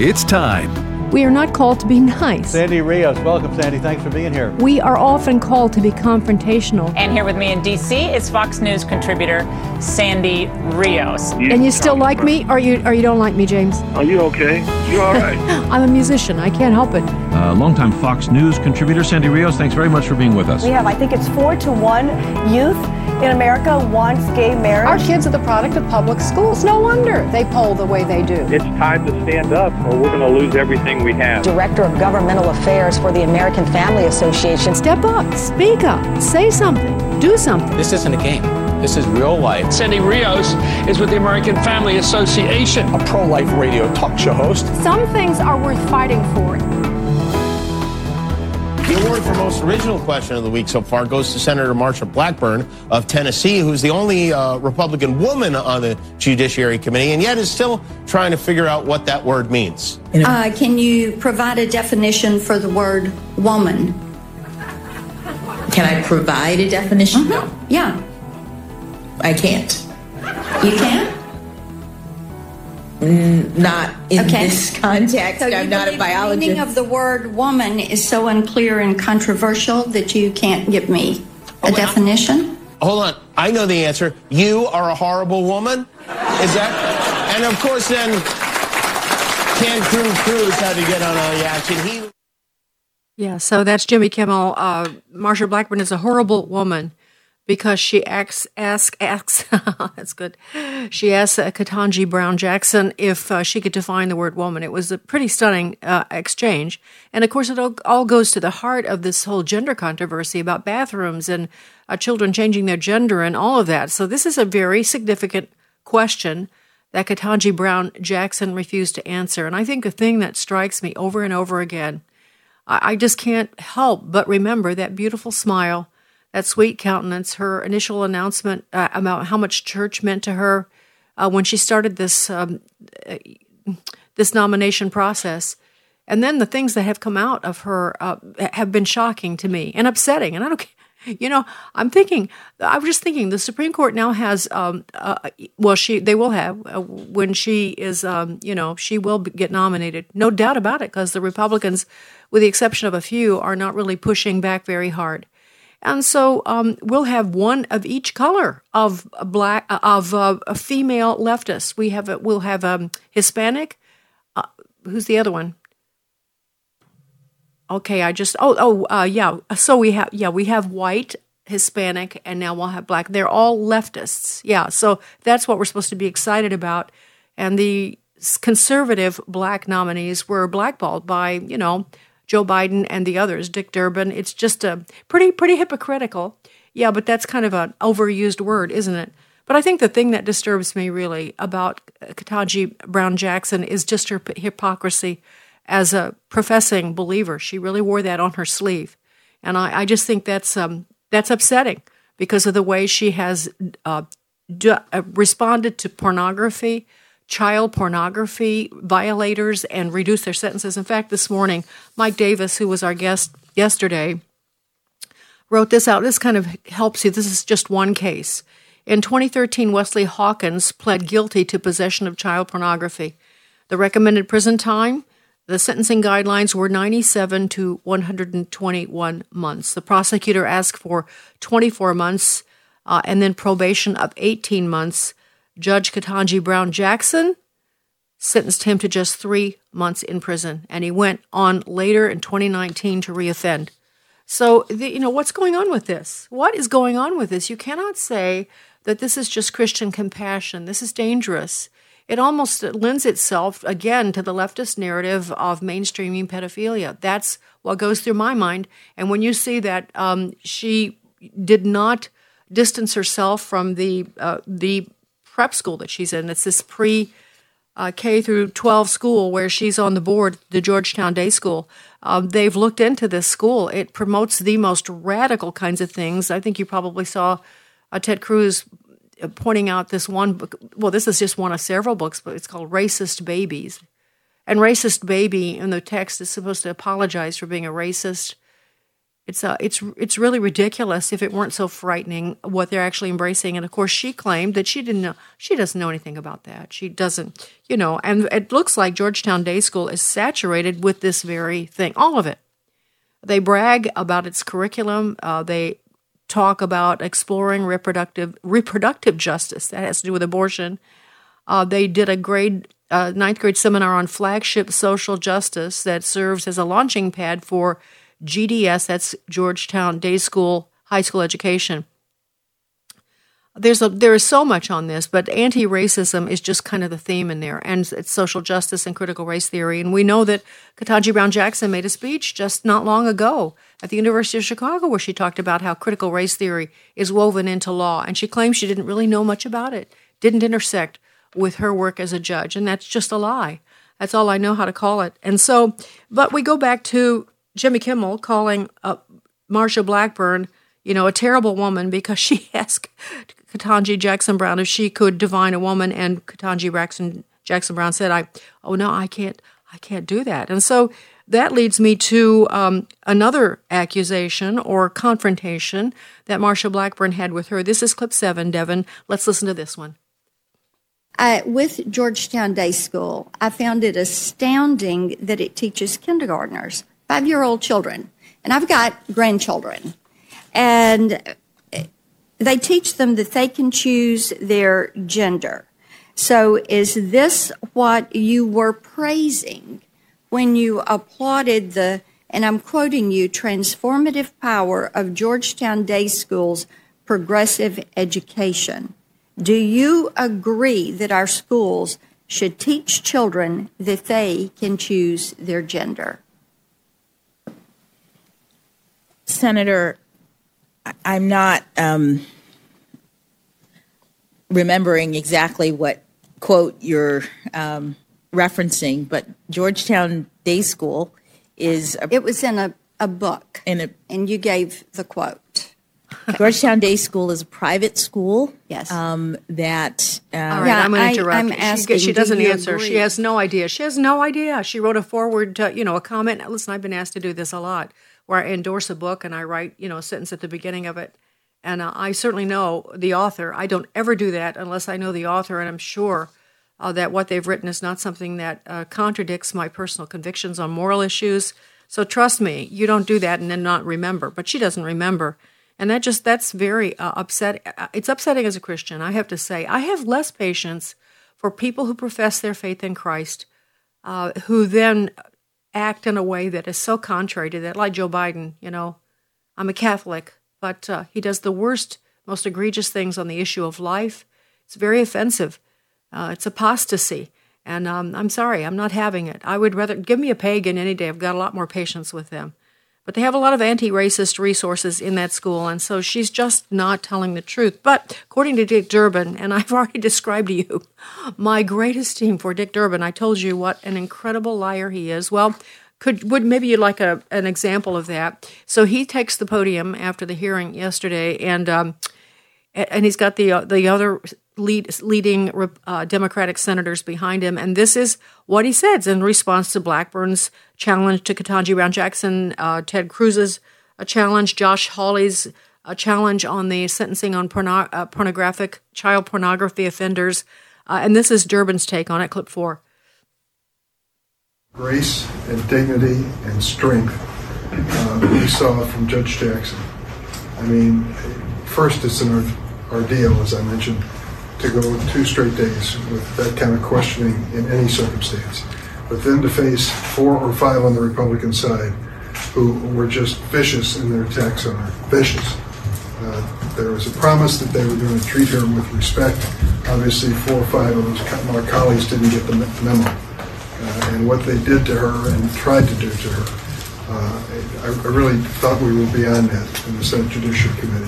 It's time. We are not called to be nice. Sandy Rios, welcome, Sandy. Thanks for being here. We are often called to be confrontational. And here with me in D.C. is Fox News contributor Sandy Rios. and you still like me, or you or you don't like me, James? Are you okay? You all right? I'm a musician. I can't help it. Uh, longtime Fox News contributor Sandy Rios, thanks very much for being with us. We have, I think it's four to one youth in America wants gay marriage. Our kids are the product of public schools. No wonder they poll the way they do. It's time to stand up or we're going to lose everything we have. Director of Governmental Affairs for the American Family Association. Step up, speak up, say something, do something. This isn't a game. This is real life. Sandy Rios is with the American Family Association, a pro life radio talk show host. Some things are worth fighting for. The award for most original question of the week so far goes to Senator Marsha Blackburn of Tennessee, who's the only uh, Republican woman on the Judiciary Committee, and yet is still trying to figure out what that word means. Uh, can you provide a definition for the word woman? Can I provide a definition? Uh-huh. Yeah. I can't. You can? Mm, not in Okay. this context. So you I'm not a believe The biologist. meaning of the word woman is so unclear and controversial that you can't give me a definition? Hold on, I know the answer. You are a horrible woman? Is that? And of course, then Cancun Cruz had to get on all the action. He. Yeah, so that's Jimmy Kimmel. Uh, Marsha Blackburn is a horrible woman because she asks, ask, asks, that's good. She asked uh, Ketanji Brown Jackson if uh, she could define the word woman. It was a pretty stunning uh, exchange. And of course, it all, all goes to the heart of this whole gender controversy about bathrooms and uh, children changing their gender and all of that. So this is a very significant question that Ketanji Brown Jackson refused to answer. And I think the thing that strikes me over and over again I I just can't help but remember that beautiful smile, that sweet countenance, her initial announcement uh, about how much church meant to her uh, when she started this um, uh, this nomination process, and then the things that have come out of her uh, have been shocking to me and upsetting. And I don't, you know, I'm thinking, I was just thinking, the Supreme Court now has, um, uh, well, she they will have when she is, um, you know, she will get nominated, no doubt about it, because the Republicans, with the exception of a few, are not really pushing back very hard. And so um, we'll have one of each color of black of uh, a female leftist. We have a, we'll have a Hispanic. Uh, who's the other one? Okay, I just oh oh uh, yeah. So we have yeah we have white, Hispanic, and now we'll have black. They're all leftists. Yeah, so that's what we're supposed to be excited about. And the conservative black nominees were blackballed by you know Joe Biden and the others, Dick Durbin. It's just a pretty pretty hypocritical. Yeah, but that's kind of an overused word, isn't it? But I think the thing that disturbs me really about Ketanji Brown Jackson is just her hypocrisy as a professing believer. She really wore that on her sleeve, and I, I just think that's um, that's upsetting because of the way she has uh, d- uh, responded to pornography, child pornography violators, and reduce their sentences. In fact, this morning, Mike Davis, who was our guest yesterday, wrote this out. This kind of helps you. This is just one case. In 2013, Wesley Hawkins pled guilty to possession of child pornography. The recommended prison time, the sentencing guidelines were 97 to 121 months. The prosecutor asked for 24 months uh, and then probation of 18 months. Judge Ketanji Brown Jackson sentenced him to just three months in prison, and he went on later in 2019 to reoffend. So, the, you know, what's going on with this? What is going on with this? You cannot say that this is just Christian compassion. This is dangerous. It almost lends itself, again, to the leftist narrative of mainstreaming pedophilia. That's what goes through my mind. And when you see that um, she did not distance herself from the uh, the prep school that she's in, it's this pre uh, K through 12 school where she's on the board, the Georgetown Day School. Um, they've looked into this school. It promotes the most radical kinds of things. I think you probably saw uh, Ted Cruz pointing out this one book. Well, this is just one of several books, but it's called Racist Babies. And Racist Baby in the text is supposed to apologize for being a racist. It's uh, it's it's really ridiculous if it weren't so frightening what they're actually embracing. And of course, she claimed that she didn't know she doesn't know anything about that. She doesn't, you know. And it looks like Georgetown Day School is saturated with this very thing, all of it. They brag about its curriculum. Uh, they talk about exploring reproductive reproductive justice that has to do with abortion. Uh, they did a grade uh, ninth grade seminar on flagship social justice that serves as a launching pad for GDS, that's Georgetown Day School High School Education. There's a there is so much on this, but anti-racism is just kind of the theme in there, and it's social justice and critical race theory. And we know that Ketanji Brown Jackson made a speech just not long ago at the University of Chicago where she talked about how critical race theory is woven into law, and she claims she didn't really know much about it, didn't intersect with her work as a judge, and that's just a lie. That's all I know how to call it. And so, but we go back to Jimmy Kimmel calling uh, Marsha Blackburn, you know, a terrible woman because she asked Ketanji Jackson Brown if she could divine a woman, and Ketanji Jackson Jackson Brown said, "I, oh no, I can't, I can't do that." And so that leads me to um, another accusation or confrontation that Marsha Blackburn had with her. This is clip seven, Devin. Let's listen to this one. With Georgetown Day School, I found it astounding that it teaches kindergartners five year old children, and I've got grandchildren. And they teach them that they can choose their gender. So, is this what you were praising when you applauded the, and I'm quoting you, transformative power of Georgetown Day School's progressive education? Do you agree that our schools should teach children that they can choose their gender? Senator, I'm not um, remembering exactly what quote you're um, referencing, but Georgetown Day School is. A, it was in a, a book, in a, and you gave the quote. Georgetown Day School is a private school. Yes. Um, that. Uh, All right, yeah, I'm going to interrupt. I'm asking, she, she doesn't do answer. Agree? She has no idea. She has no idea. She wrote a forward, to, you know, a comment. Listen, I've been asked to do this a lot where I endorse a book and I write, you know, a sentence at the beginning of it. And uh, I certainly know the author. I don't ever do that unless I know the author and I'm sure uh, that what they've written is not something that uh, contradicts my personal convictions on moral issues. So trust me, you don't do that and then not remember. But she doesn't remember. And that just, that's very uh, upsetting. Uh, it's upsetting as a Christian, I have to say. I have less patience for people who profess their faith in Christ, uh, who then act in a way that is so contrary to that, like Joe Biden. You know, I'm a Catholic, but uh, he does the worst, most egregious things on the issue of life. It's very offensive. Uh, it's apostasy. And um, I'm sorry, I'm not having it. I would rather give me a pagan any day. I've got a lot more patience with them. But they have a lot of anti racist resources in that school, and so she's just not telling the truth. But according to Dick Durbin, and I've already described to you my great esteem for Dick Durbin, I told you what an incredible liar he is. Well, could would maybe you'd like a, an example of that? So he takes the podium after the hearing yesterday, and um, and he's got the uh, the other lead, leading uh, Democratic senators behind him. And this is what he says in response to Blackburn's challenge to Ketanji Brown Jackson, uh, Ted Cruz's a challenge, Josh Hawley's a challenge on the sentencing on porno- uh, pornographic child pornography offenders. Uh, and this is Durbin's take on it, clip four. Grace and dignity and strength uh, we saw from Judge Jackson. I mean, first it's an ordeal, as I mentioned, to go two straight days with that kind of questioning in any circumstance. But then to face four or five on the Republican side who were just vicious in their attacks on her. Vicious. Uh, there was a promise that they were going to treat her with respect. Obviously, four or five of those our colleagues didn't get the memo. Uh, and what they did to her and tried to do to her, uh, I, I, really thought we were beyond that in the Senate Judiciary Committee.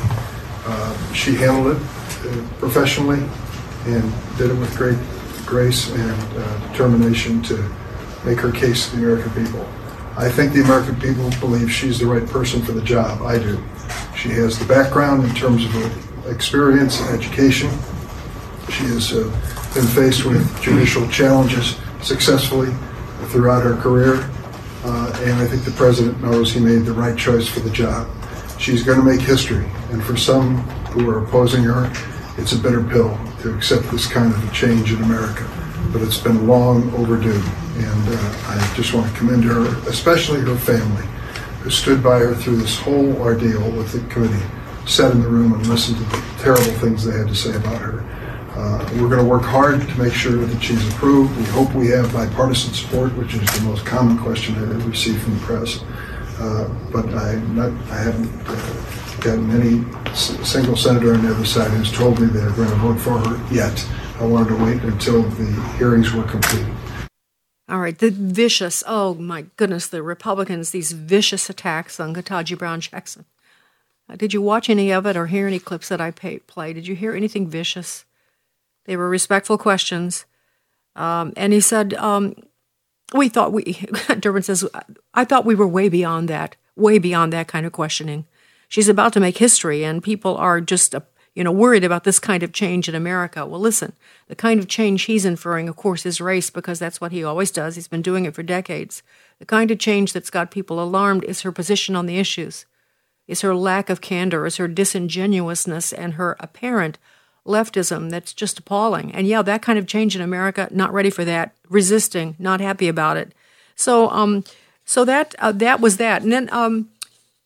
Uh, she handled it professionally and did it with great grace and uh, determination to make her case to the American people. I think the American people believe she's the right person for the job. I do. She has the background in terms of experience and education. She has uh, been faced with judicial challenges successfully throughout her career. uh, and I think the president knows he made the right choice for the job. She's going to make history, and for some who are opposing her, it's a bitter pill to accept this kind of a change in America. But it's been long overdue, and uh, I just want to commend her, especially her family, who stood by her through this whole ordeal with the committee, sat in the room and listened to the terrible things they had to say about her. Uh, we're going to work hard to make sure that she's approved. We hope we have bipartisan support, which is the most common question I've ever received from the press. Uh, but I, not, I haven't uh, gotten any single senator on the other side who's told me they're going to vote for her yet. I wanted to wait until the hearings were completed. All right, the vicious, oh my goodness, the Republicans, these vicious attacks on Ketanji Brown Jackson. Uh, did you watch any of it or hear any clips that I pay, play? Did you hear anything vicious? They were respectful questions. Um, and he said, um, we thought we, Durbin says, I thought we were way beyond that, way beyond that kind of questioning. She's about to make history, and people are just, uh, you know, worried about this kind of change in America. Well, listen, the kind of change he's inferring, of course, is race, because that's what he always does. He's been doing it for decades. The kind of change that's got people alarmed is her position on the issues, is her lack of candor, is her disingenuousness, and her apparent leftism that's just appalling. And yeah, that kind of change in America, not ready for that, resisting, not happy about it. So, um, so that uh, that was that, and then um,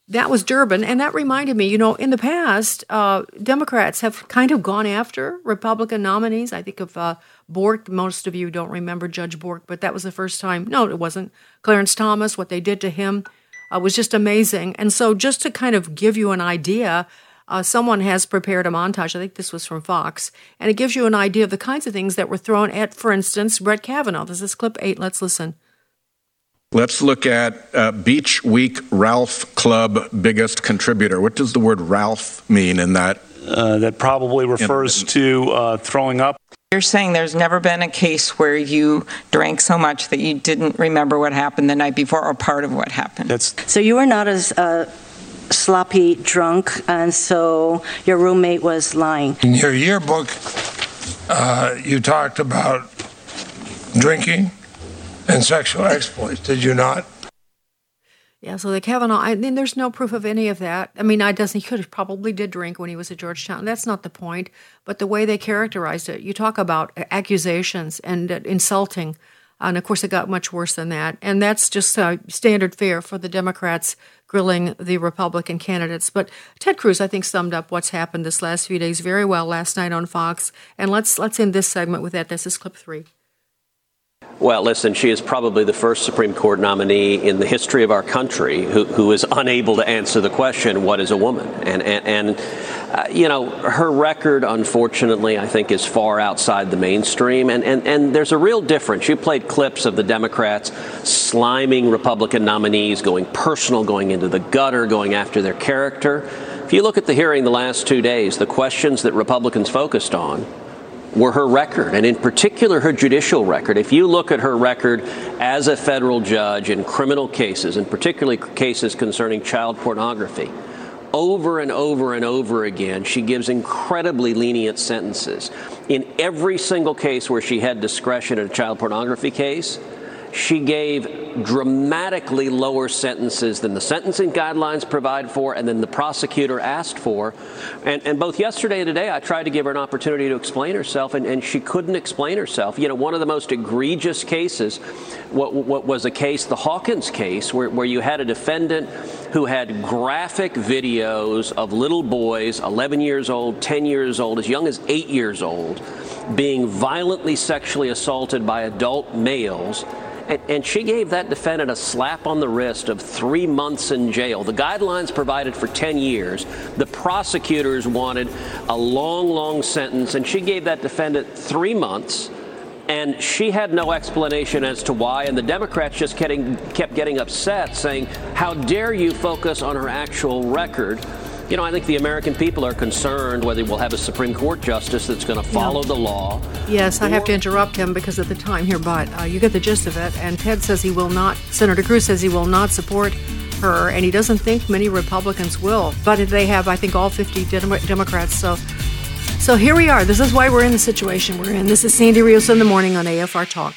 that was Durbin, and that reminded me. You know, in the past, uh, Democrats have kind of gone after Republican nominees. I think of uh, Bork. Most of you don't remember Judge Bork, but that was the first time. No, it wasn't. Clarence Thomas. What they did to him uh, was just amazing. And so, just to kind of give you an idea uh, someone has prepared a montage. I think this was from Fox, and it gives you an idea of the kinds of things that were thrown at, for instance, Brett Kavanaugh. This is clip eight. Let's listen. Let's look at uh, Beach Week Ralph Club biggest contributor. What does the word Ralph mean in that? Uh, that probably refers in, to uh, throwing up. You're saying there's never been a case where you drank so much that you didn't remember what happened the night before or part of what happened. That's so you were not as uh, sloppy drunk, and so your roommate was lying. In your yearbook, uh, you talked about drinking and sexual exploits, did you not? Yeah, so the Kavanaugh, I mean, there's no proof of any of that. I mean, I doesn't. He could have probably did drink when he was at Georgetown. That's not the point. But the way they characterized it, you talk about accusations and uh, insulting, and of course, it got much worse than that. And that's just uh, standard fare for the Democrats grilling the Republican candidates. But Ted Cruz, I think, summed up what's happened this last few days very well last night on Fox. And let's let's end this segment with that. This is clip three. Well, listen, she is probably the first Supreme Court nominee in the history of our country who, who is unable to answer the question, what is a woman? And, and, and uh, you know, her record, unfortunately, I think is far outside the mainstream. And, and, and there's a real difference. You played clips of the Democrats sliming Republican nominees, going personal, going into the gutter, going after their character. If you look at the hearing the last two days, the questions that Republicans focused on were her record, and in particular her judicial record. If you look at her record as a federal judge in criminal cases, and particularly cases concerning child pornography, over and over and over again, she gives incredibly lenient sentences. In every single case where she had discretion in a child pornography case, she gave dramatically lower sentences than the sentencing guidelines provide for and then the prosecutor asked for. And, and both yesterday and today, I tried to give her an opportunity to explain herself, and, and she couldn't explain herself. You know, one of the most egregious cases what, what was a case, the Hawkins case, where, where you had a defendant who had graphic videos of little boys, 11 years old, 10 years old, as young as 8 years old, being violently sexually assaulted by adult males and, and, she gave that defendant a slap on the wrist of three months in jail. The guidelines provided for 10 years. The prosecutors wanted a long, long sentence, and she gave that defendant three months. And she had no explanation as to why, and the Democrats just getting, kept getting upset, saying, How dare you focus on her actual record? You know, I think the American people are concerned whether we'll have a Supreme Court justice that's going to follow the law. Yes, I have to interrupt him because of the time here, but uh, you get the gist of it. And Ted says he will not, Senator Cruz says he will not support her, and he doesn't think many Republicans will. But they have, I think, all 50 Democrats. So, so here we are. This is why we're in the situation we're in. This is Sandy Rios in the morning on AFR Talk.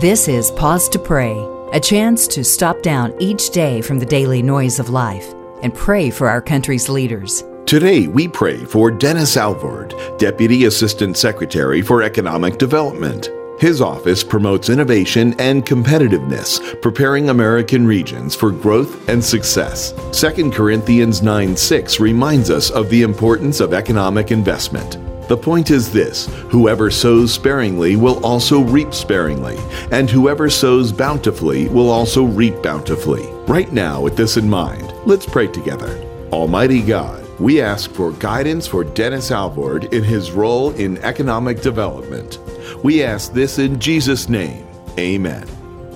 This is Pause to Pray, a chance to stop down each day from the daily noise of life and pray for our country's leaders. Today, we pray for Dennis Alvord, Deputy Assistant Secretary for Economic Development. His office promotes innovation and competitiveness, preparing American regions for growth and success. 2 Corinthians 9 6 reminds us of the importance of economic investment. The point is this whoever sows sparingly will also reap sparingly, and whoever sows bountifully will also reap bountifully. Right now, with this in mind, let's pray together. Almighty God, we ask for guidance for Dennis Alvord in his role in economic development. We ask this in Jesus' name. Amen.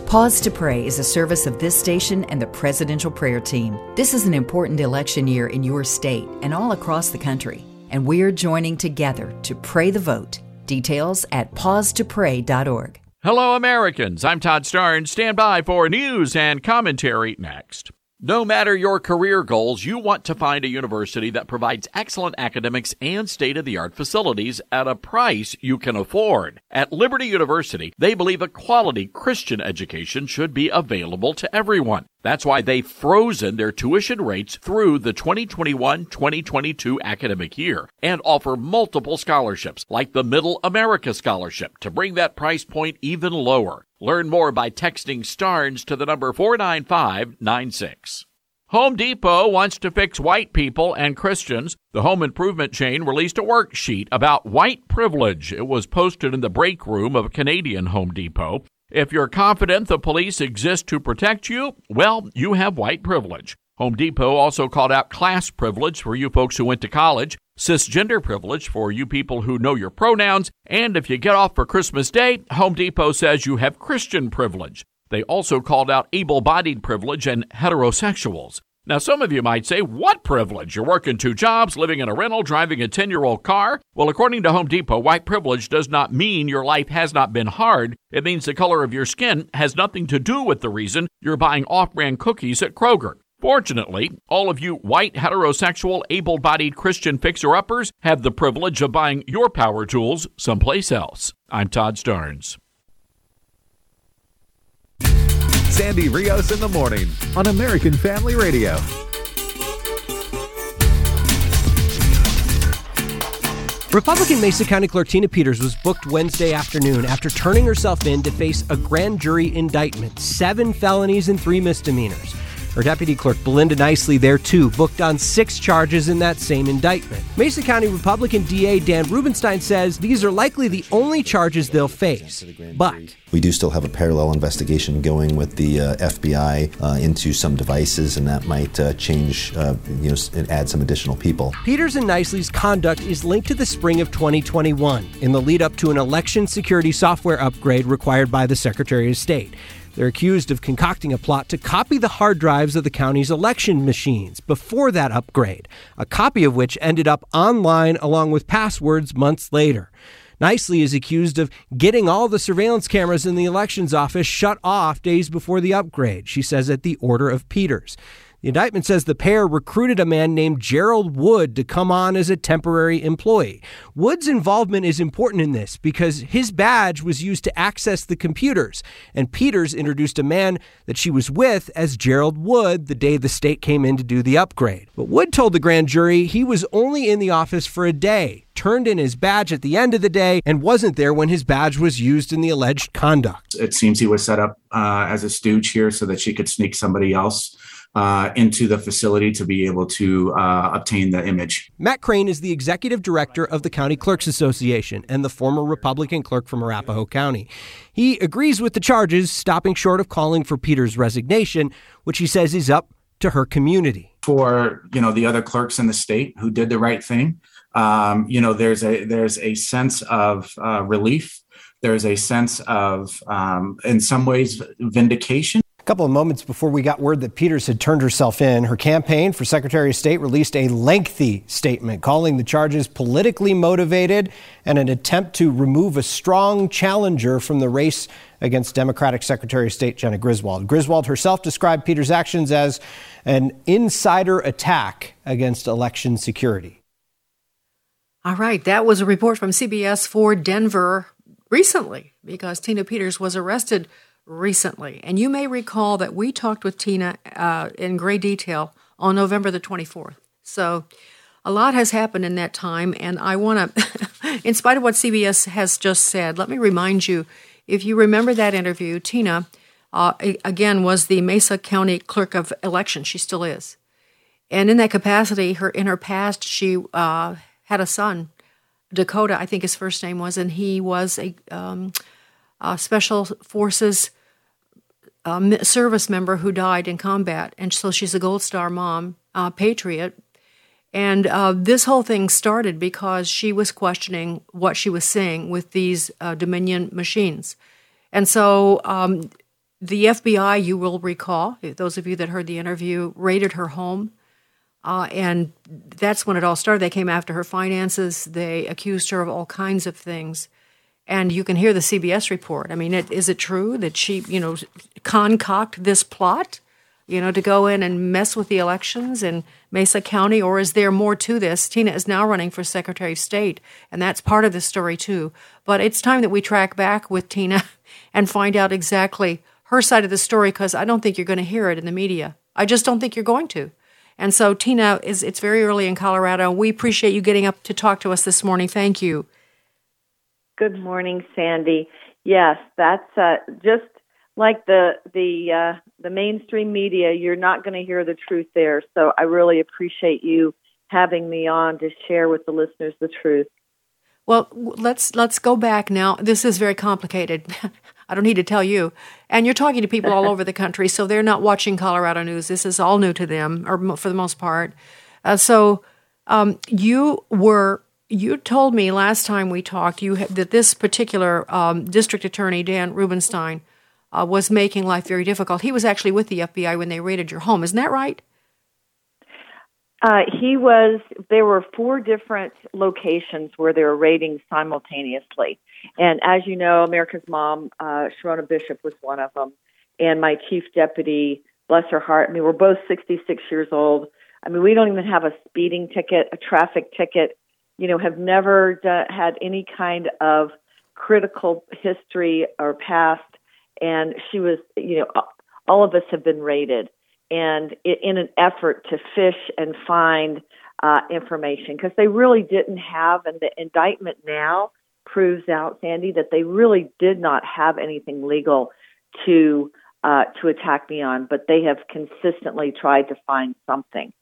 Pause to Pray is a service of this station and the Presidential Prayer Team. This is an important election year in your state and all across the country, and we're joining together to pray the vote. Details at pausetopray.org. Hello, Americans. I'm Todd Starnes. Stand by for news and commentary next. No matter your career goals, you want to find a university that provides excellent academics and state of the art facilities at a price you can afford. At Liberty University, they believe a quality Christian education should be available to everyone. That's why they've frozen their tuition rates through the 2021-2022 academic year and offer multiple scholarships like the Middle America Scholarship to bring that price point even lower. Learn more by texting STARNS to the number 49596. Home Depot wants to fix white people and Christians. The home improvement chain released a worksheet about white privilege. It was posted in the break room of a Canadian Home Depot. If you're confident the police exist to protect you, well, you have white privilege. Home Depot also called out class privilege for you folks who went to college, cisgender privilege for you people who know your pronouns, and if you get off for Christmas Day, Home Depot says you have Christian privilege. They also called out able bodied privilege and heterosexuals. Now, some of you might say, what privilege? You're working two jobs, living in a rental, driving a 10 year old car? Well, according to Home Depot, white privilege does not mean your life has not been hard. It means the color of your skin has nothing to do with the reason you're buying off brand cookies at Kroger. Fortunately, all of you white, heterosexual, able bodied Christian fixer uppers have the privilege of buying your power tools someplace else. I'm Todd Starnes. Sandy Rios in the morning on American Family Radio. Republican Mesa County Clerk Tina Peters was booked Wednesday afternoon after turning herself in to face a grand jury indictment, seven felonies and three misdemeanors. Her deputy clerk, Belinda Knisley, there too, booked on six charges in that same indictment. Mesa County Republican DA Dan Rubinstein says these are likely the only charges they'll face. But we do still have a parallel investigation going with the uh, FBI uh, into some devices, and that might uh, change, uh, you know, and add some additional people. Peters and Knisley's conduct is linked to the spring of 2021 in the lead up to an election security software upgrade required by the Secretary of State. They're accused of concocting a plot to copy the hard drives of the county's election machines before that upgrade, a copy of which ended up online along with passwords months later. Knisley is accused of getting all the surveillance cameras in the elections office shut off days before the upgrade, she says at the order of Peters. The indictment says the pair recruited a man named Gerald Wood to come on as a temporary employee. Wood's involvement is important in this because his badge was used to access the computers, and Peters introduced a man that she was with as Gerald Wood the day the state came in to do the upgrade. But Wood told the grand jury he was only in the office for a day turned in his badge at the end of the day and wasn't there when his badge was used in the alleged conduct. It seems he was set up uh, as a stooge here so that she could sneak somebody else uh, into the facility to be able to uh, obtain the image. Matt Crane is the executive director of the County Clerks Association and the former Republican clerk from Arapahoe County. He agrees with the charges, stopping short of calling for Peters' resignation, which he says is up to her community. For you know the other clerks in the state who did the right thing, um, you know there's a there's a sense of uh, relief. There's a sense of, um, in some ways, vindication a couple of moments before we got word that Peters had turned herself in, her campaign for Secretary of State released a lengthy statement calling the charges politically motivated and an attempt to remove a strong challenger from the race against Democratic Secretary of State Jena Griswold. Griswold herself described Peters' actions as an insider attack against election security. All right, that was a report from CBS for Denver recently because Tina Peters was arrested recently. And you may recall that we talked with Tina uh, in great detail on November the 24th. So a lot has happened in that time. And I want to, in spite of what CBS has just said, let me remind you if you remember that interview, Tina, uh, again, was the Mesa County Clerk of Election. She still is. And in that capacity, her in her past, she uh, had a son, Dakota, I think his first name was, and he was a um, uh, Special Forces uh, service member who died in combat. And so she's a Gold Star mom, uh, patriot. And uh, this whole thing started because she was questioning what she was seeing with these uh, Dominion machines. And so um, the FBI, you will recall, those of you that heard the interview, raided her home. Uh, and that's when it all started. They came after her finances. They accused her of all kinds of things and you can hear the CBS report. I mean, it, is it true that she, you know, concocted this plot, you know, to go in and mess with the elections in Mesa County, or is there more to this? Tina is now running for Secretary of State, and that's part of the story too. But it's time that we track back with Tina and find out exactly her side of the story because I don't think you're going to hear it in the media. I just don't think you're going to. And so, Tina, is it's very early in Colorado. We appreciate you getting up to talk to us this morning. Thank you. Good morning, Sandy. Yes, that's uh, just like the the uh, the mainstream media. You're not going to hear the truth there. So I really appreciate you having me on to share with the listeners the truth. Well, let's let's go back now. This is very complicated. I don't need to tell you. And you're talking to people all over the country, so they're not watching Colorado news. This is all new to them, or for the most part. Uh, so um, you were you told me last time we talked you that this particular um, district attorney Dan Rubinstein uh, was making life very difficult. He was actually with the FBI when they raided your home. Isn't that right? Uh, he was. There were four different locations where they were raiding simultaneously, and as you know, America's Mom, uh, Sherronna Bishop, was one of them, and my chief deputy, bless her heart. I mean, we're both 66 years old. I mean, we don't even have a speeding ticket, a traffic ticket you know, have never had any kind of critical history or past. And she was, you know, all of us have been raided, and in an effort to fish and find uh, information because they really didn't have, and the indictment now proves out, Sandy, that they really did not have anything legal to uh, to attack me on, but they have consistently tried to find something.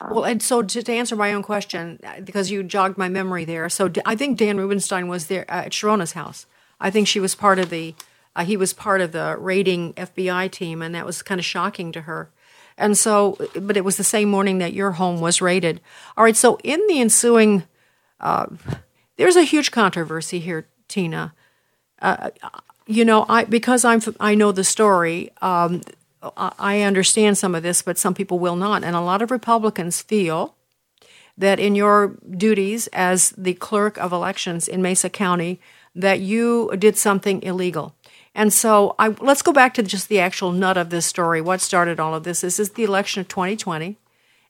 Um, well, and so to, to, answer my own question, uh, because you jogged my memory there, so I think Dan Rubinstein was there uh, at Sherronna's house. I think she was part of the, uh, he was part of the raiding FBI team, and that was kind of shocking to her. And so, but it was the same morning that your home was raided. All right, so in the ensuing, uh, there's a huge controversy here, Tina. Uh, you know, I because I'm I know the story. Um, I understand some of this, but some people will not. And a lot of Republicans feel that in your duties as the clerk of elections in Mesa County, that you did something illegal. And so I, let's go back to just the actual nut of this story. What started all of this? This is the election of 2020.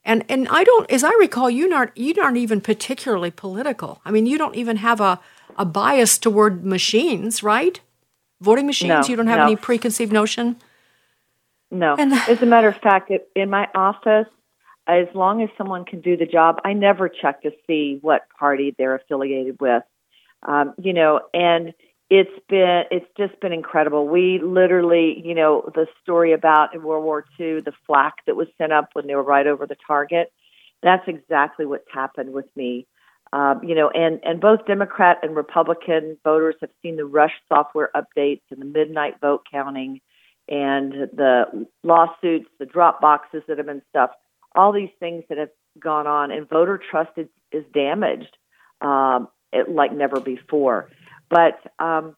And, and I don't, as I recall, you aren't, you aren't even particularly political. I mean, you don't even have a, a bias toward machines, right? Voting machines? No, you don't have no. any preconceived notion? No. And, As a matter of fact, in my office, as long as someone can do the job, I never check to see what party they're affiliated with. Um, you know, and it's been it's just been incredible. We literally, you know, the story about in World War II, the flak that was sent up when they were right over the target. That's exactly what's happened with me. Um, you know, and and both Democrat and Republican voters have seen the rush software updates and the midnight vote counting, and the lawsuits, the drop boxes that have been stuffed, all these things that have gone on, and voter trust is, is damaged um, it, like never before. But um,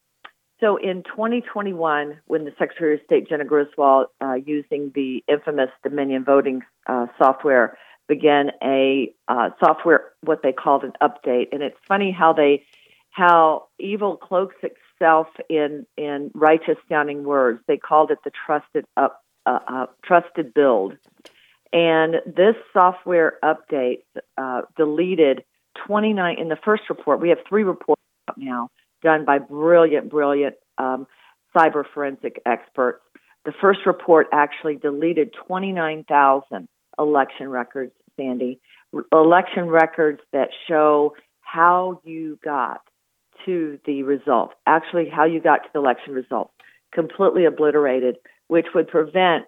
so in 2021, when the Secretary of State Jena Griswold, uh, using the infamous Dominion voting uh, software, began a uh, software what they called an update, and it's funny how they how evil cloaks itself in in righteous sounding words. They called it the trusted up uh, uh, trusted build, and this software update uh, deleted 29 in the first report. We have three reports now done by brilliant, brilliant um, cyber forensic experts. The first report actually deleted 29,000 election records, Sandy, election records that show how you got to the result, actually, how you got to the election result, completely obliterated, which would prevent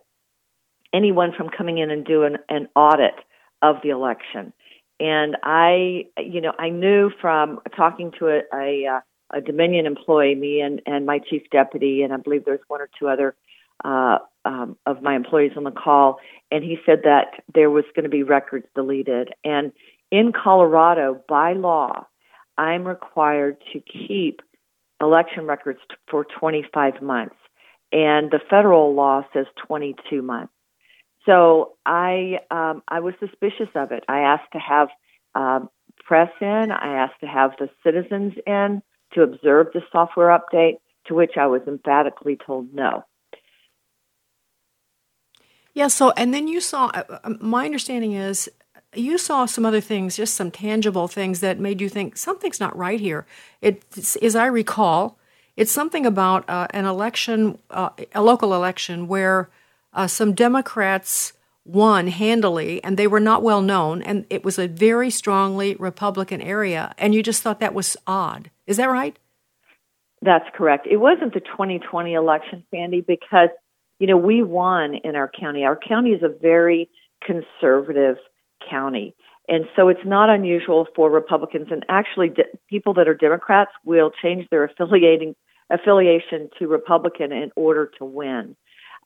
anyone from coming in and doing an audit of the election. And I, you know, I knew from talking to a, a, uh, a Dominion employee, me and, and my chief deputy, and I believe there's one or two other uh, um, of my employees on the call, and he said that there was going to be records deleted. And in Colorado, by law, I'm required to keep election records for 25 months, and the federal law says 22 months. So I um, I was suspicious of it. I asked to have uh, press in. I asked to have the citizens in to observe the software update. To which I was emphatically told no. Yeah. So and then you saw. Uh, uh, my understanding is you saw some other things, just some tangible things that made you think something's not right here. As I recall, it's something about uh, an election, uh, a local election, where uh, some Democrats won handily, and they were not well known, and it was a very strongly Republican area, and you just thought that was odd. Is that right? That's correct. It wasn't the 2020 election, Sandy, because you know we won in our county. Our county is a very conservative county, and so it's not unusual for Republicans and actually de- people that are Democrats will change their affiliating affiliation to Republican in order to win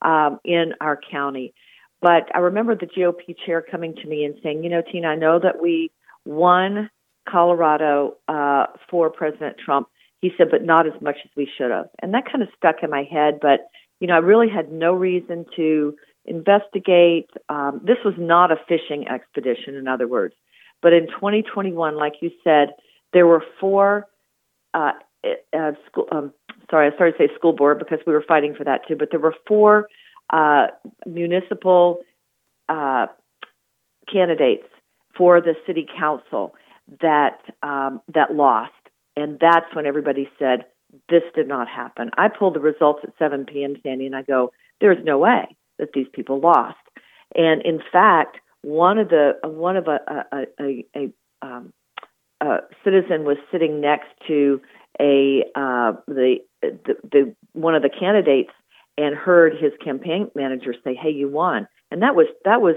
um, in our county. But I remember the GOP chair coming to me and saying, you know, Tina, I know that we won Colorado uh, for President Trump. He said, but not as much as we should have. And that kind of stuck in my head. But, you know, I really had no reason to investigate. Um, this was not a fishing expedition, in other words. But in 2021, like you said, there were four uh, uh, school, um, sorry, I started to say school board because we were fighting for that too, but there were four uh, municipal uh, candidates for the city council that um, that lost, and that's when everybody said this did not happen. I pulled the results at 7 p.m. Sandy, and I go, "There's no way that these people lost." And in fact, one of the one of a a, a, a, um, a citizen was sitting next to a uh, the, the the one of the candidates and heard his campaign manager say, "Hey, you won," and that was that was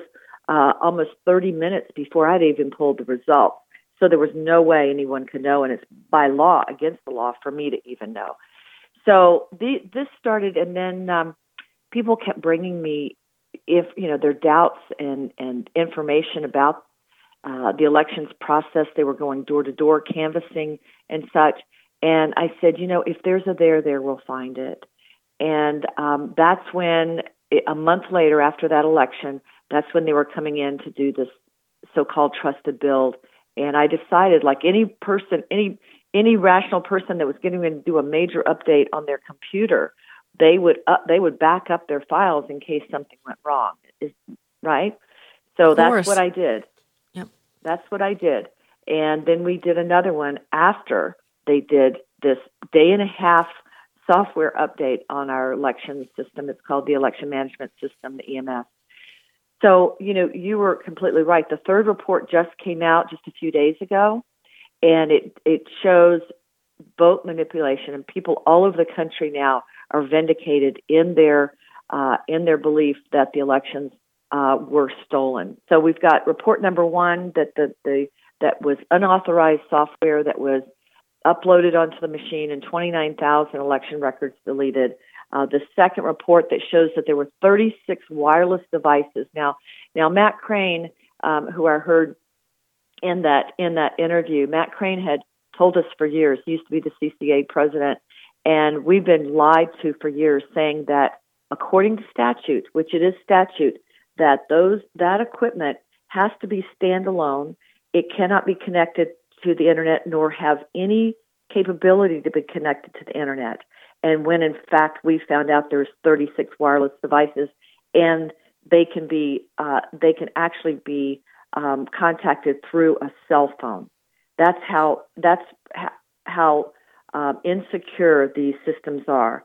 uh, almost 30 minutes before I'd even pulled the results. So there was no way anyone could know, and it's by law against the law for me to even know. So the, this started, and then um, people kept bringing me, if you know, their doubts and and information about uh, the elections process. They were going door to door canvassing and such. And I said, you know, if there's a there there, we'll find it. And um, that's when, a month later after that election, that's when they were coming in to do this so-called trusted build. And I decided, like any person, any any rational person that was getting to do a major update on their computer, they would up, they would back up their files in case something went wrong. Is right. So that's what I did. Yep. That's what I did. And then we did another one after they did this day and a half software update on our election system. It's called the Election Management System, the EMS. So, you know, you were completely right. The third report just came out just a few days ago, and it, it shows vote manipulation, and people all over the country now are vindicated in their uh, in their belief that the elections uh, were stolen. So we've got report number one that the, the that was unauthorized software that was uploaded onto the machine and 29,000 election records deleted. Uh, the second report that shows that there were 36 wireless devices. Now, now Matt Crane, um, who I heard in that in that interview, Matt Crane had told us for years. He used to be the CCA president, and we've been lied to for years, saying that according to statute, which it is statute, that those that equipment has to be standalone. It cannot be connected to the internet nor have any capability to be connected to the internet. And when in fact we found out there's 36 wireless devices and they can be uh, they can actually be um, contacted through a cell phone. That's how that's how um, insecure these systems are,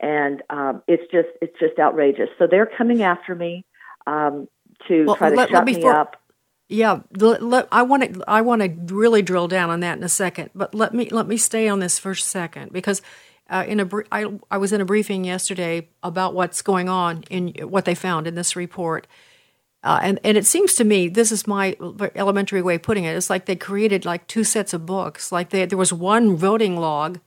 and um, it's just it's just outrageous. So they're coming after me um, to well, try to let, shut let me, me up. Yeah, let, I want to I want to really drill down on that in a second, but let me let me stay on this for a second because uh, in a I, I was in a briefing yesterday about what's going on in what they found in this report. Uh, and, and it seems to me, this is my elementary way of putting it. It's like they created like two sets of books. Like they, there was one voting log,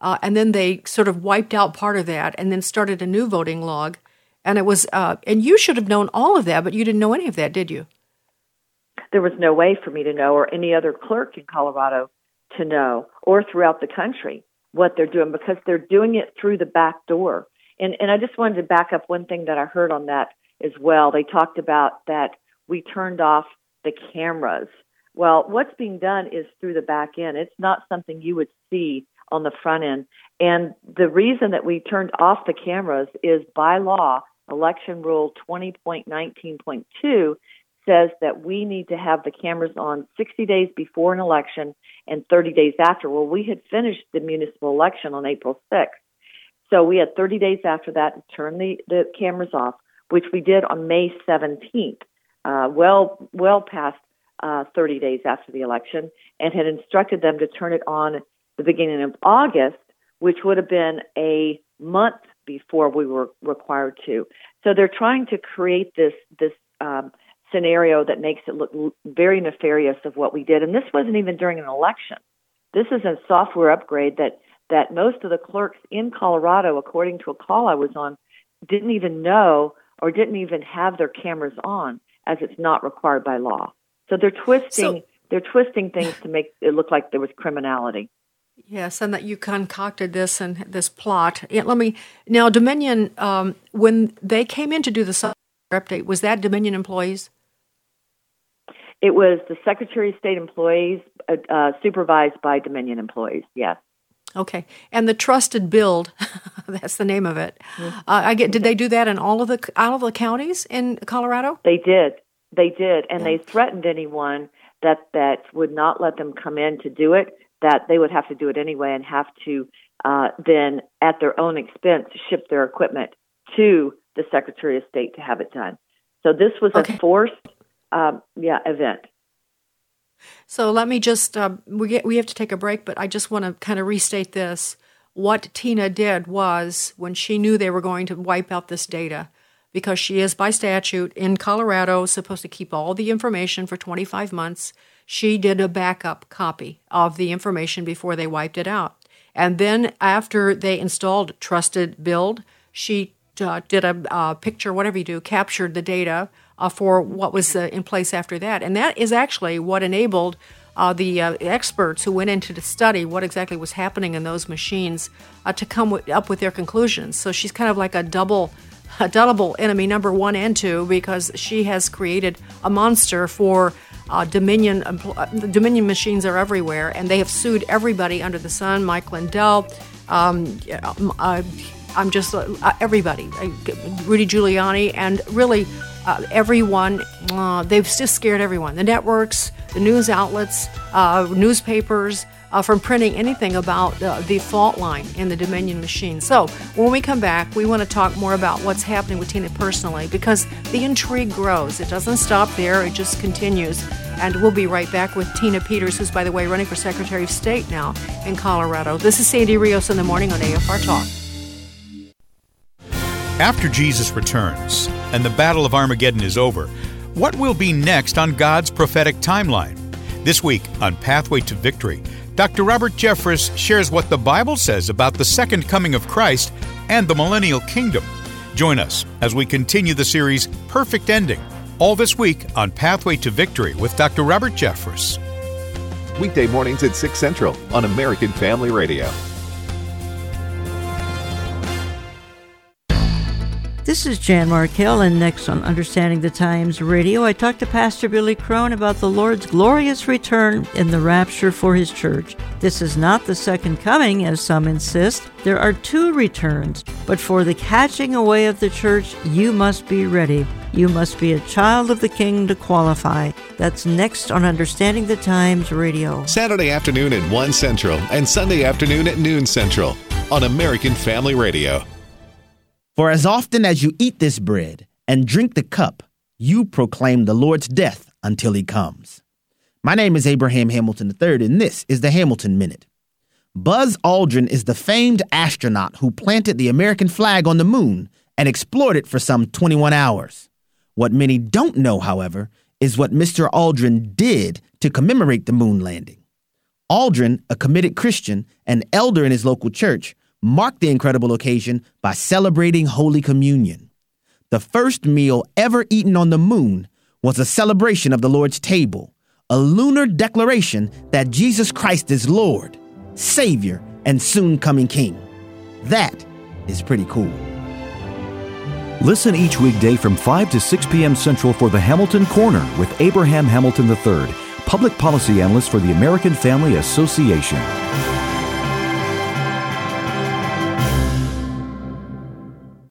uh, and then they sort of wiped out part of that, and then started a new voting log. And it was, uh, and you should have known all of that, but you didn't know any of that, did you? There was no way for me to know, or any other clerk in Colorado to know, or throughout the country what they're doing because they're doing it through the back door. And and I just wanted to back up one thing that I heard on that as well. They talked about that we turned off the cameras. Well, what's being done is through the back end. It's not something you would see on the front end. And the reason that we turned off the cameras is by law, Election Rule 20.19.2 says that we need to have the cameras on 60 days before an election and 30 days after. Well, we had finished the municipal election on April 6th. So we had 30 days after that to turn the, the cameras off, which we did on May 17th, uh, well, well past uh, 30 days after the election, and had instructed them to turn it on the beginning of August, which would have been a month before we were required to. So they're trying to create this this um, scenario that makes it look very nefarious of what we did. And this wasn't even during an election. This is a software upgrade that that most of the clerks in Colorado, according to a call I was on, didn't even know or didn't even have their cameras on, as it's not required by law. So they're twisting so, they're twisting things to make it look like there was criminality. Yes, and that you concocted this and this plot. Yeah, let me now Dominion. Um, when they came in to do the software update, was that Dominion employees? It was the Secretary of State employees uh, uh, supervised by Dominion employees. Yes. Okay, and the trusted build, that's the name of it. Mm-hmm. Uh, I get. Did they do that in all of the all of the counties in Colorado? They did. They did, and yeah. they threatened anyone that that would not let them come in to do it. That they would have to do it anyway, and have to uh, then, at their own expense, ship their equipment to the Secretary of State to have it done. So this was okay. a forced um, yeah event. So let me just uh, we get we have to take a break, but I just want to kind of restate this. What Tina did was when she knew they were going to wipe out this data, because she is by statute in Colorado supposed to keep all the information for 25 months. She did a backup copy of the information before they wiped it out. And then after they installed Trusted Build, she uh, did a uh, picture, whatever you do, captured the data uh, for what was uh, in place after that. And that is actually what enabled uh, the uh, experts who went into the study what exactly was happening in those machines uh, to come w- up with their conclusions. So she's kind of like a double. A double enemy number one and two because she has created a monster for uh, Dominion. Dominion machines are everywhere, and they have sued everybody under the sun. Mike Lindell, um, I'm just everybody, Rudy Giuliani, and really uh, everyone, uh, they've just scared everyone. The networks, the news outlets, uh, newspapers, uh, from printing anything about uh, the fault line in the Dominion machine. So when we come back, we want to talk more about what's happening with Tina personally because the intrigue grows. It doesn't stop there, it just continues. And we'll be right back with Tina Peters, who's, by the way, running for Secretary of State now in Colorado. This is Sandy Rios in the morning on AFR Talk. After Jesus returns and the Battle of Armageddon is over, what will be next on God's prophetic timeline? This week on Pathway to Victory, Dr. Robert Jeffress shares what the Bible says about the second coming of Christ and the millennial kingdom. Join us as we continue the series Perfect Ending, all this week on Pathway to Victory with Dr. Robert Jeffress. Weekday mornings at 6 Central on American Family Radio. This is Jan Markell, and next on Understanding the Times Radio, I talked to Pastor Billy Crone about the Lord's glorious return in the rapture for his church. This is not the second coming, as some insist. There are two returns, but for the catching away of the church, you must be ready. You must be a child of the King to qualify. That's next on Understanding the Times Radio. Saturday afternoon at 1 Central and Sunday afternoon at noon Central on American Family Radio. For as often as you eat this bread and drink the cup, you proclaim the Lord's death until he comes. My name is Abraham Hamilton III, and this is the Hamilton Minute. Buzz Aldrin is the famed astronaut who planted the American flag on the moon and explored it for some 21 hours. What many don't know, however, is what Mr. Aldrin did to commemorate the moon landing. Aldrin, a committed Christian and elder in his local church, marked the incredible occasion by celebrating Holy Communion. The first meal ever eaten on the moon was a celebration of the Lord's table, a lunar declaration that Jesus Christ is Lord, Savior, and soon coming King. That is pretty cool. Listen each weekday from 5 to 6 p.m. Central for the Hamilton Corner with Abraham Hamilton III, public policy analyst for the American Family Association.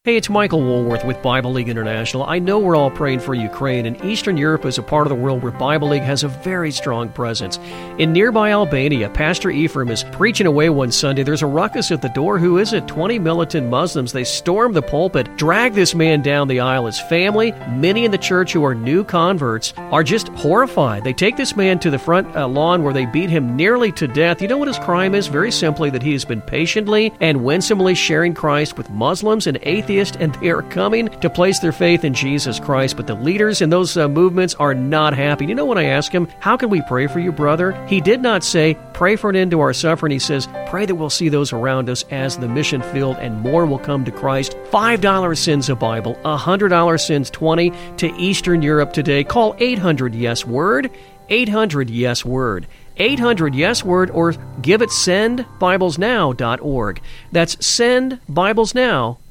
Hey, it's Michael Woolworth with Bible League International. I know we're all praying for Ukraine, and Eastern Europe is a part of the world where Bible League has a very strong presence. In nearby Albania, Pastor Ephraim is preaching away one Sunday. There's a ruckus at the door. Who is it? 20 militant Muslims. They storm the pulpit, drag this man down the aisle. His family, many in the church who are new converts, are just horrified. They take this man to the front uh, lawn where they beat him nearly to death. You know what his crime is? Very simply, that he has been patiently and winsomely sharing Christ with Muslims and atheists and they are coming to place their faith in Jesus Christ. But the leaders in those uh, movements are not happy. You know, when I ask him, How can we pray for you, brother? He did not say, Pray for an end to our suffering. He says, Pray that we'll see those around us as the mission field and more will come to Christ. $5 sends a Bible, $100 sends 20 to Eastern Europe today. Call 800 Yes Word. 800 Yes Word. 800 Yes Word or give it sendbiblesnow.org. That's sendbiblesnow.org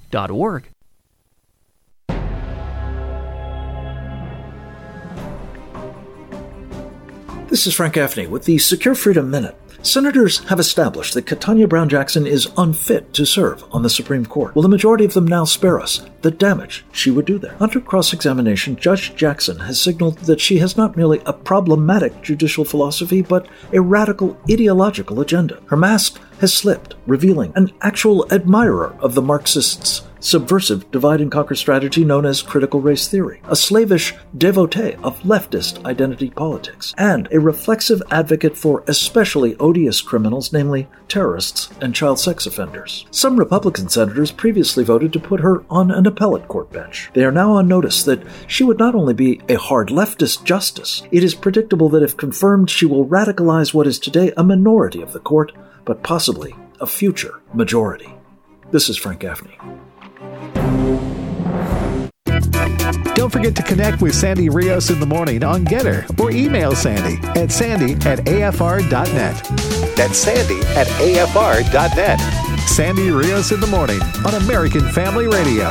This is Frank Gaffney with the Secure Freedom Minute. Senators have established that Ketanji Brown Jackson is unfit to serve on the Supreme Court. Will the majority of them now spare us the damage she would do there? Under cross examination, Judge Jackson has signaled that she has not merely a problematic judicial philosophy, but a radical ideological agenda. Her mask has slipped, revealing an actual admirer of the Marxists' subversive divide and conquer strategy known as critical race theory, a slavish devotee of leftist identity politics, and a reflexive advocate for especially odious criminals, namely terrorists and child sex offenders. Some Republican senators previously voted to put her on an appellate court bench. They are now on notice that she would not only be a hard leftist justice, it is predictable that if confirmed, she will radicalize what is today a minority of the court, but possibly a future majority. This is Frank Gaffney. Don't forget to connect with Sandy Rios in the morning on GETTR or email Sandy at sandy at afr.net. That's sandy at afr.net. Sandy Rios in the morning on American Family Radio.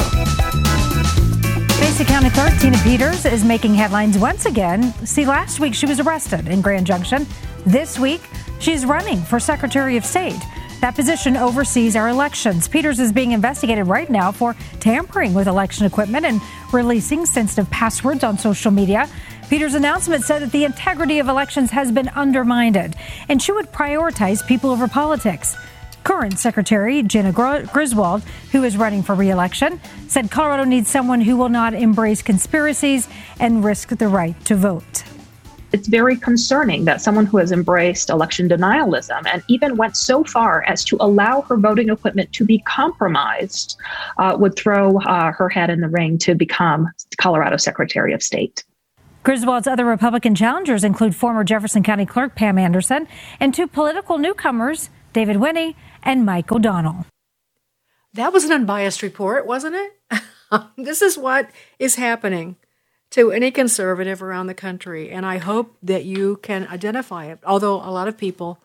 Mesa County Clerk Tina Peters is making headlines once again. See, last week she was arrested in Grand Junction. This week, she's running for Secretary of State. That position oversees our elections. Peters is being investigated right now for tampering with election equipment and releasing sensitive passwords on social media. Peters' announcement said that the integrity of elections has been undermined, and she would prioritize people over politics. Current Secretary Jena Griswold, who is running for reelection, said Colorado needs someone who will not embrace conspiracies and risk the right to vote it's very concerning that someone who has embraced election denialism and even went so far as to allow her voting equipment to be compromised uh, would throw uh, her head in the ring to become Colorado Secretary of State. Griswold's other Republican challengers include former Jefferson County Clerk Pam Anderson and two political newcomers, David Winnie and Mike O'Donnell. That was an unbiased report, wasn't it? this is what is happening to any conservative around the country. And I hope that you can identify it, although a lot of people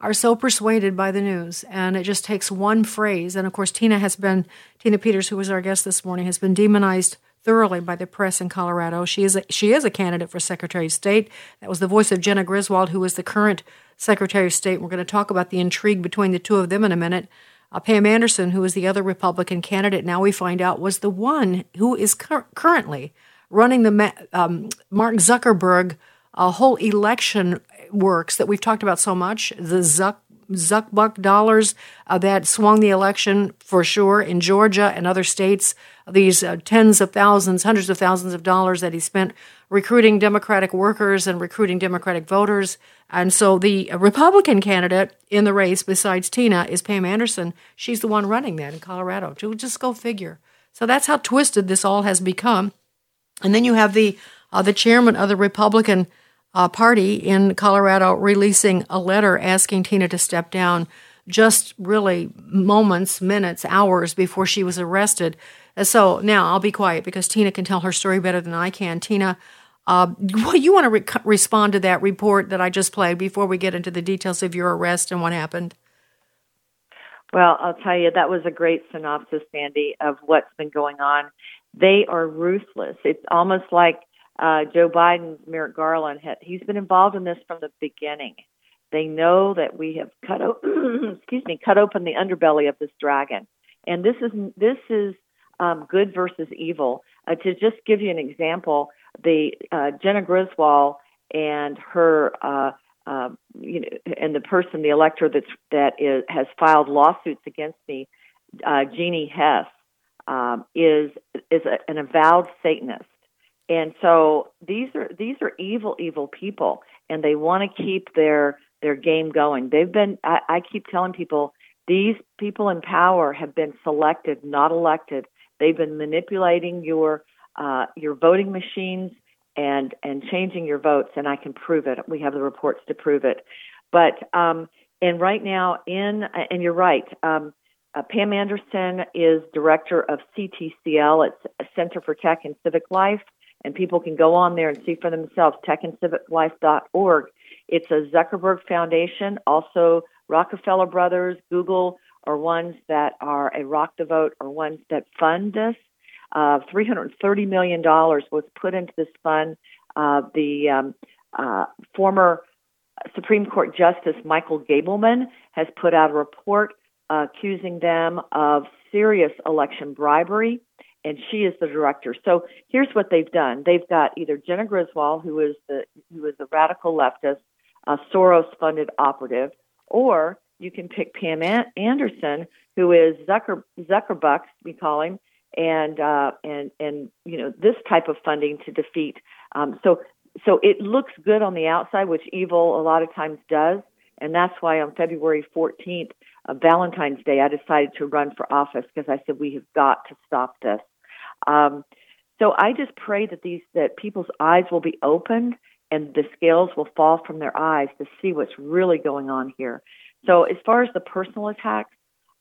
are so persuaded by the news. And it just takes one phrase. And of course, Tina has been, Tina Peters, who was our guest this morning, has been demonized thoroughly by the press in Colorado. She is a, she is a candidate for Secretary of State. That was the voice of Jena Griswold, who is the current Secretary of State. We're going to talk about the intrigue between the two of them in a minute. Uh, Pam Anderson, who is the other Republican candidate, now we find out was the one who is cur- currently running the um, Mark Zuckerberg uh, whole election works that we've talked about so much. The Zuck Zuckbuck dollars uh, that swung the election for sure in Georgia and other states. These uh, tens of thousands, hundreds of thousands of dollars that he spent recruiting Democratic workers and recruiting Democratic voters. And so the Republican candidate in the race, besides Tina, is Pam Anderson. She's the one running that in Colorado. Just go figure. So that's how twisted this all has become. And then you have the uh, the chairman of the Republican uh, Party in Colorado releasing a letter asking Tina to step down, just really moments, minutes, hours before she was arrested. And So now I'll be quiet because Tina can tell her story better than I can. Tina, uh, you want to re- respond to that report that I just played before we get into the details of your arrest and what happened? Well, I'll tell you, that was a great synopsis, Sandy, of what's been going on they are ruthless. It's almost like uh, Joe Biden's Merrick Garland. Had, he's been involved in this from the beginning. They know that we have cut o- excuse me cut open the underbelly of this dragon, and this is this is um, good versus evil. Uh, to just give you an example, the uh, Jena Griswold and her uh, uh, you know, and the person, the elector that's that is has filed lawsuits against me, uh, Jeannie Hess um, is is a, an avowed Satanist, and so these are these are evil, evil people, and they want to keep their their game going. They've been. I, I keep telling people these people in power have been selected, not elected. They've been manipulating your uh, your voting machines and and changing your votes, and I can prove it. We have the reports to prove it. But um, and right now, in and you're right. Um, uh, Pam Anderson is director of CTCL. It's a Center for Tech and Civic Life, and people can go on there and see for themselves, techandciviclife.org. It's a Zuckerberg Foundation, also Rockefeller Brothers, Google are ones that are a rock the vote or ones that fund this. Uh, $330 million was put into this fund. Uh, the um, uh, former Supreme Court Justice Michael Gableman has put out a report accusing them of serious election bribery, and she is the director. So here's what they've done: they've got either Jena Griswold, who is the who is a radical leftist, a Soros-funded operative, or you can pick Pam Anderson, who is Zucker Zuckerbucks, we call him, and uh, and and you know this type of funding to defeat. Um, so so it looks good on the outside, which evil a lot of times does, and that's why on February 14th uh, Valentine's Day, I decided to run for office because I said we have got to stop this. Um, so I just pray that these that people's eyes will be opened and the scales will fall from their eyes to see what's really going on here. So as far as the personal attacks,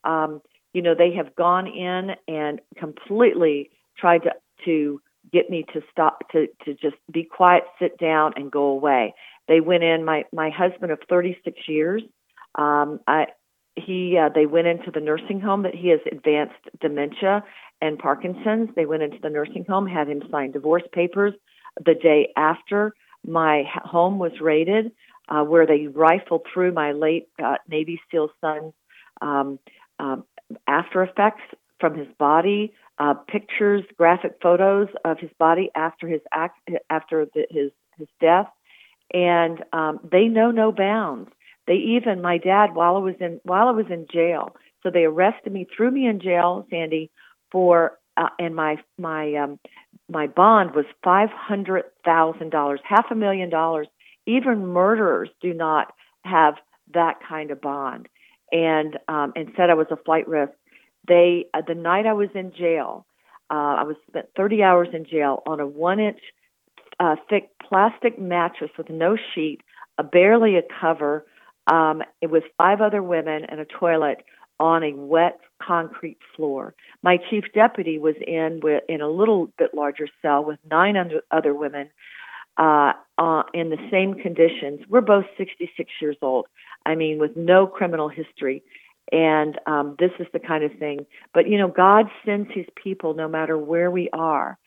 um, you know, they have gone in and completely tried to to get me to stop to to just be quiet, sit down, and go away. They went in. My my husband of 36 years. Um, I he uh, they went into the nursing home that he has advanced dementia and Parkinson's. They went into the nursing home, had him sign divorce papers the day after my home was raided, uh, where they rifled through my late uh, Navy SEAL son's um, um, After Effects from his body, uh, pictures, graphic photos of his body after his act, after the, his his death, and um, they know no bounds. They even my dad while I was in while I was in jail. So they arrested me, threw me in jail, Sandy, for uh, and my my um, my bond was five hundred thousand dollars, half a million dollars. Even murderers do not have that kind of bond, and um, and said I was a flight risk. They uh, the night I was in jail, uh, I was spent thirty hours in jail on a one inch uh, thick plastic mattress with no sheet, a barely a cover, um, with five other women and a toilet on a wet concrete floor. My chief deputy was in with, in a little bit larger cell with nine other women uh, uh, in the same conditions. We're both 66 years old. I mean, with no criminal history. And um, this is the kind of thing. But, you know, God sends his people no matter where we are.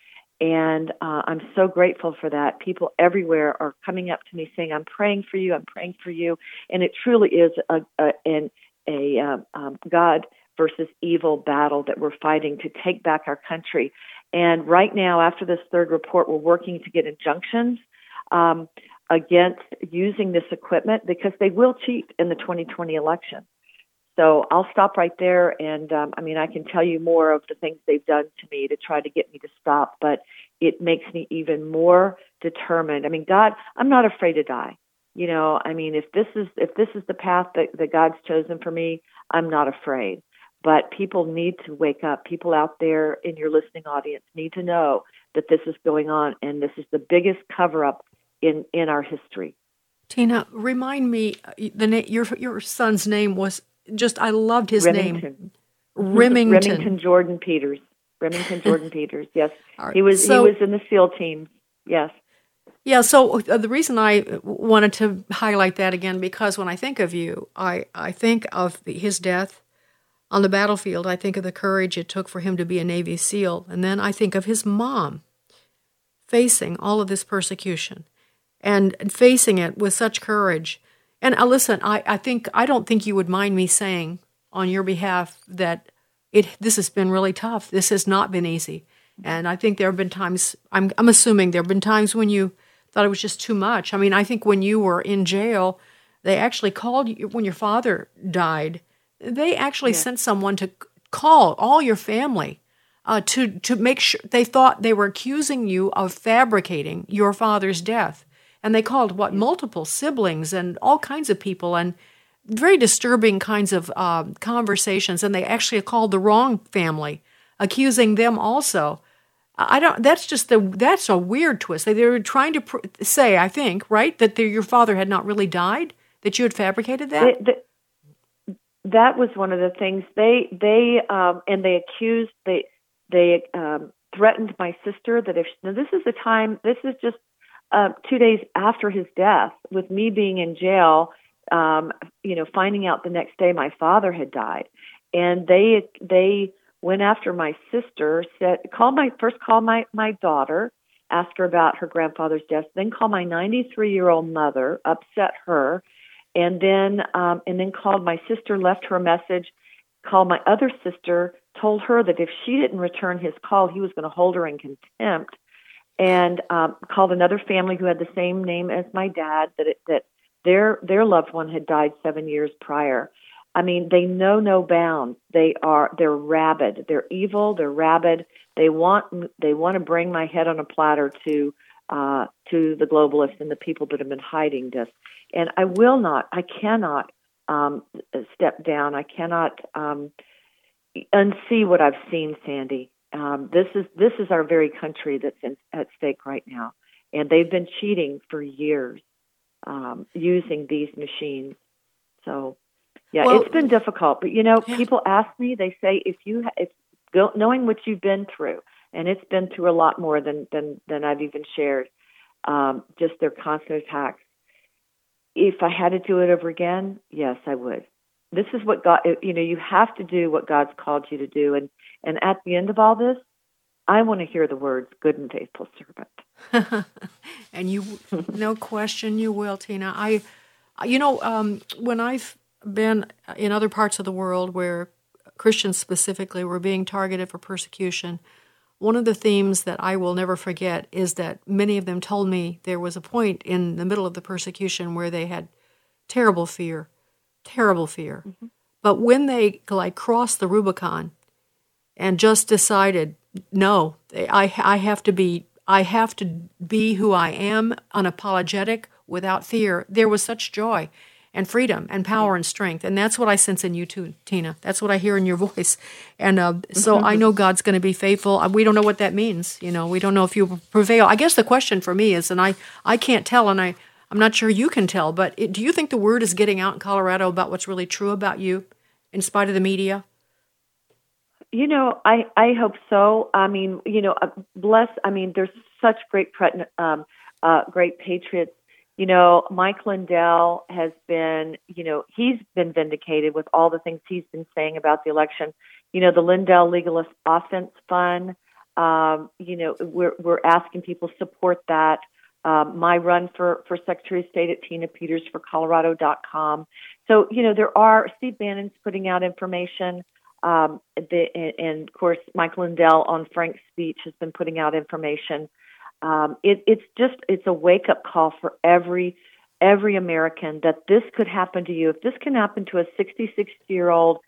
And uh, I'm so grateful for that. People everywhere are coming up to me saying, I'm praying for you, I'm praying for you. And it truly is a, a, an, a um, um, God versus evil battle that we're fighting to take back our country. And right now, after this third report, we're working to get injunctions um, against using this equipment because they will cheat in the 2020 election. So I'll stop right there. And um, I mean, I can tell you more of the things they've done to me to try to get me to stop, but it makes me even more determined. I mean, God, I'm not afraid to die. You know, I mean, if this is if this is the path that, that God's chosen for me, I'm not afraid. But people need to wake up. People out there in your listening audience need to know that this is going on, and this is the biggest cover up in in our history. Tina, remind me uh, the na- your your son's name was just I loved his Remington. name. Remington. Remington Jordan Peters. Remington Jordan Peters. Yes, right. he was so, he was in the SEAL team. Yes. Yeah, so uh, the reason I wanted to highlight that again because when I think of you, I, I think of his death on the battlefield. I think of the courage it took for him to be a Navy SEAL. And then I think of his mom facing all of this persecution and facing it with such courage and uh, listen, I, I think I don't think you would mind me saying on your behalf that it this has been really tough. This has not been easy. And I think there have been times I'm I'm assuming there have been times when you thought it was just too much. I mean, I think when you were in jail, they actually called you when your father died. They actually yeah. sent someone to call all your family uh, to to make sure they thought they were accusing you of fabricating your father's death and they called what multiple siblings and all kinds of people and very disturbing kinds of uh, conversations. And they actually called the wrong family accusing them also. I don't that's just the that's a weird twist. They, they were trying to pr- say i think right that your father had not really died that you had fabricated that? That was one of the things. They they um, and they accused they they um, threatened my sister that if now this is the time this is just uh, two days after his death, with me being in jail, um, you know, finding out the next day my father had died, and they they went after my sister. Said call my first call my my daughter, ask her about her grandfather's death, then call my 93 year old mother, upset her, and then um, and then called my sister, left her a message, called my other sister, told her that if she didn't return his call, he was going to hold her in contempt and um, called another family who had the same name as my dad that it, that their their loved one had died seven years prior. I mean, they know no bounds. They are they're rabid. They're evil. They're rabid. They want they want to bring my head on a platter to uh, to the globalists and the people that have been hiding this. And I will not. I cannot um, step down. I cannot um, unsee what I've seen, Sandy. Um, this is this is our very country that's in, at stake right now, and they've been cheating for years um, using these machines. So, yeah, well, it's been difficult. But you know, yeah. people ask me. They say if you if knowing what you've been through, and it's been through a lot more than than than I've even shared. Um, just their constant attacks. If I had to do it over again, yes, I would this is what God, you know, you have to do what God's called you to do. And, and at the end of all this, I want to hear the words good and faithful servant. and you, no question, you will, Tina. I, you know, um, when I've been in other parts of the world where Christians specifically were being targeted for persecution. One of the themes that I will never forget is that many of them told me there was a point in the middle of the persecution where they had terrible fear, terrible fear. Mm-hmm. But when they like crossed the Rubicon and just decided, no, I, I have to be I have to be who I am, unapologetic, without fear. There was such joy and freedom and power and strength. And that's what I sense in you too, Tina. That's what I hear in your voice. And uh, so I know God's going to be faithful. Uh, we don't know what that means. You know, we don't know if you prevail. I guess the question for me is, and I, I can't tell, and I, I'm not sure you can tell, but it, do you think the word is getting out in Colorado about what's really true about you in spite of the media? You know, I I hope so. I mean, you know, uh, bless. I mean, there's such great um, uh, great patriots. You know, Mike Lindell has been, you know, he's been vindicated with all the things he's been saying about the election. You know, the Lindell Legalist Offense Fund. Um, you know, we're we're asking people support that. Um, my run for, for Secretary of State at Tina Peters for Colorado.com. So, you know, there are, Steve Bannon's putting out information. Um, the, and, and, of course, Mike Lindell on Frank's speech has been putting out information. Um, it, it's just it's a wake up call for every every American that this could happen to you. If this can happen to a 66 year old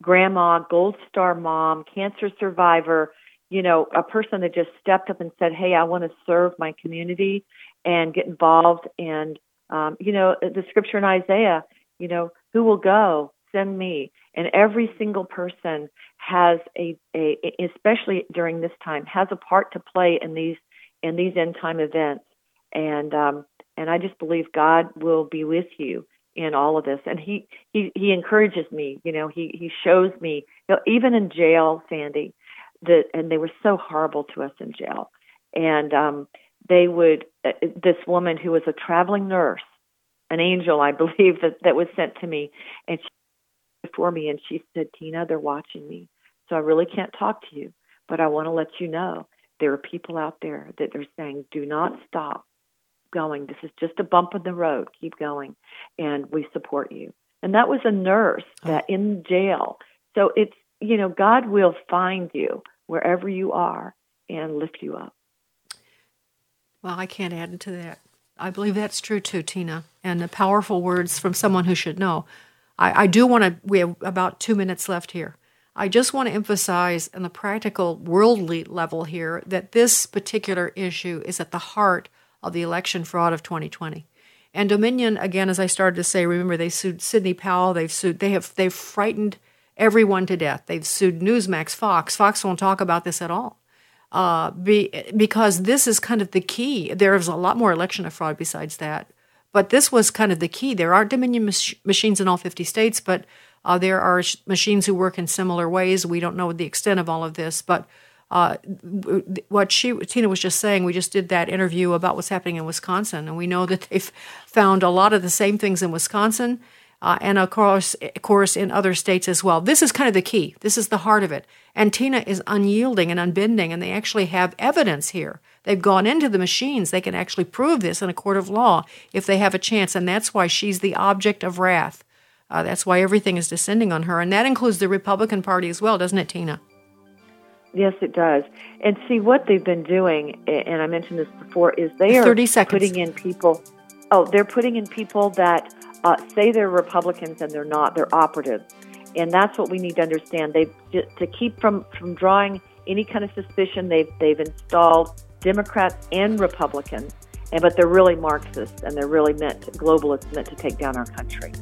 grandma, Gold Star mom, cancer survivor, you know, a person that just stepped up and said, "Hey, I want to serve my community and get involved." And um, you know, the scripture in Isaiah, you know, who will go? Send me and every single person has a, a especially during this time has a part to play in these in these end time events. And um and I just believe God will be with you in all of this. And he he he encourages me you know he he shows me you know, even in jail Sandy that and they were so horrible to us in jail. And um they would uh, this woman who was a traveling nurse an angel I believe that that was sent to me and for me and she said, Tina, they're watching me. So I really can't talk to you, but I want to let you know there are people out there that are saying, do not stop going. This is just a bump in the road. Keep going. And we support you. And that was a nurse oh. that in jail. So it's, you know, God will find you wherever you are and lift you up. Well, I can't add to that. I believe that's true too, Tina. And the powerful words from someone who should know. I, I do want to, we have about two minutes left here. I just want to emphasize on the practical worldly level here that this particular issue is at the heart of the election fraud of 2020. And Dominion, again, as I started to say, remember they sued Sidney Powell. They've sued. They have. They've frightened everyone to death. They've sued Newsmax, Fox. Fox won't talk about this at all, uh, be, because this is kind of the key. There is a lot more election fraud besides that. But this was kind of the key. There are Dominion mach- machines in all 50 states, but uh, there are sh- machines who work in similar ways. We don't know the extent of all of this, but uh, what she Tina was just saying, we just did that interview about what's happening in Wisconsin, and we know that they've found a lot of the same things in Wisconsin, uh, and of course, of course, in other states as well. This is kind of the key. This is the heart of it. And Tina is unyielding and unbending, and they actually have evidence here They've gone into the machines. They can actually prove this in a court of law if they have a chance. And that's why she's the object of wrath. Uh, that's why everything is descending on her. And that includes the Republican Party as well, doesn't it, Tina? Yes, it does. And see, what they've been doing, and I mentioned this before, is they are 30 seconds. putting in people. Oh, they're putting in people that uh, say they're Republicans and they're not. They're operatives, and that's what we need to understand. They to keep from from drawing any kind of suspicion. They've they've installed Democrats and Republicans, and but they're really Marxists and they're really meant to, globalists meant to take down our country.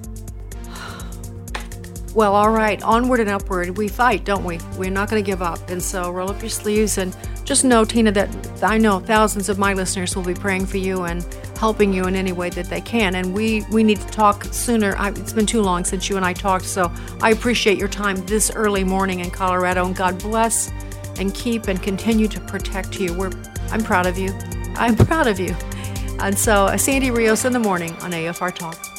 Well, all right, onward and upward. We fight, don't we? We're not going to give up. And so roll up your sleeves and just know, Tina, that I know thousands of my listeners will be praying for you and helping you in any way that they can. And we, we need to talk sooner. I, it's been too long since you and I talked, so I appreciate your time this early morning in Colorado. And God bless and keep and continue to protect you. We're I'm proud of you. I'm proud of you. And so, Sandy Rios in the morning on AFR Talk.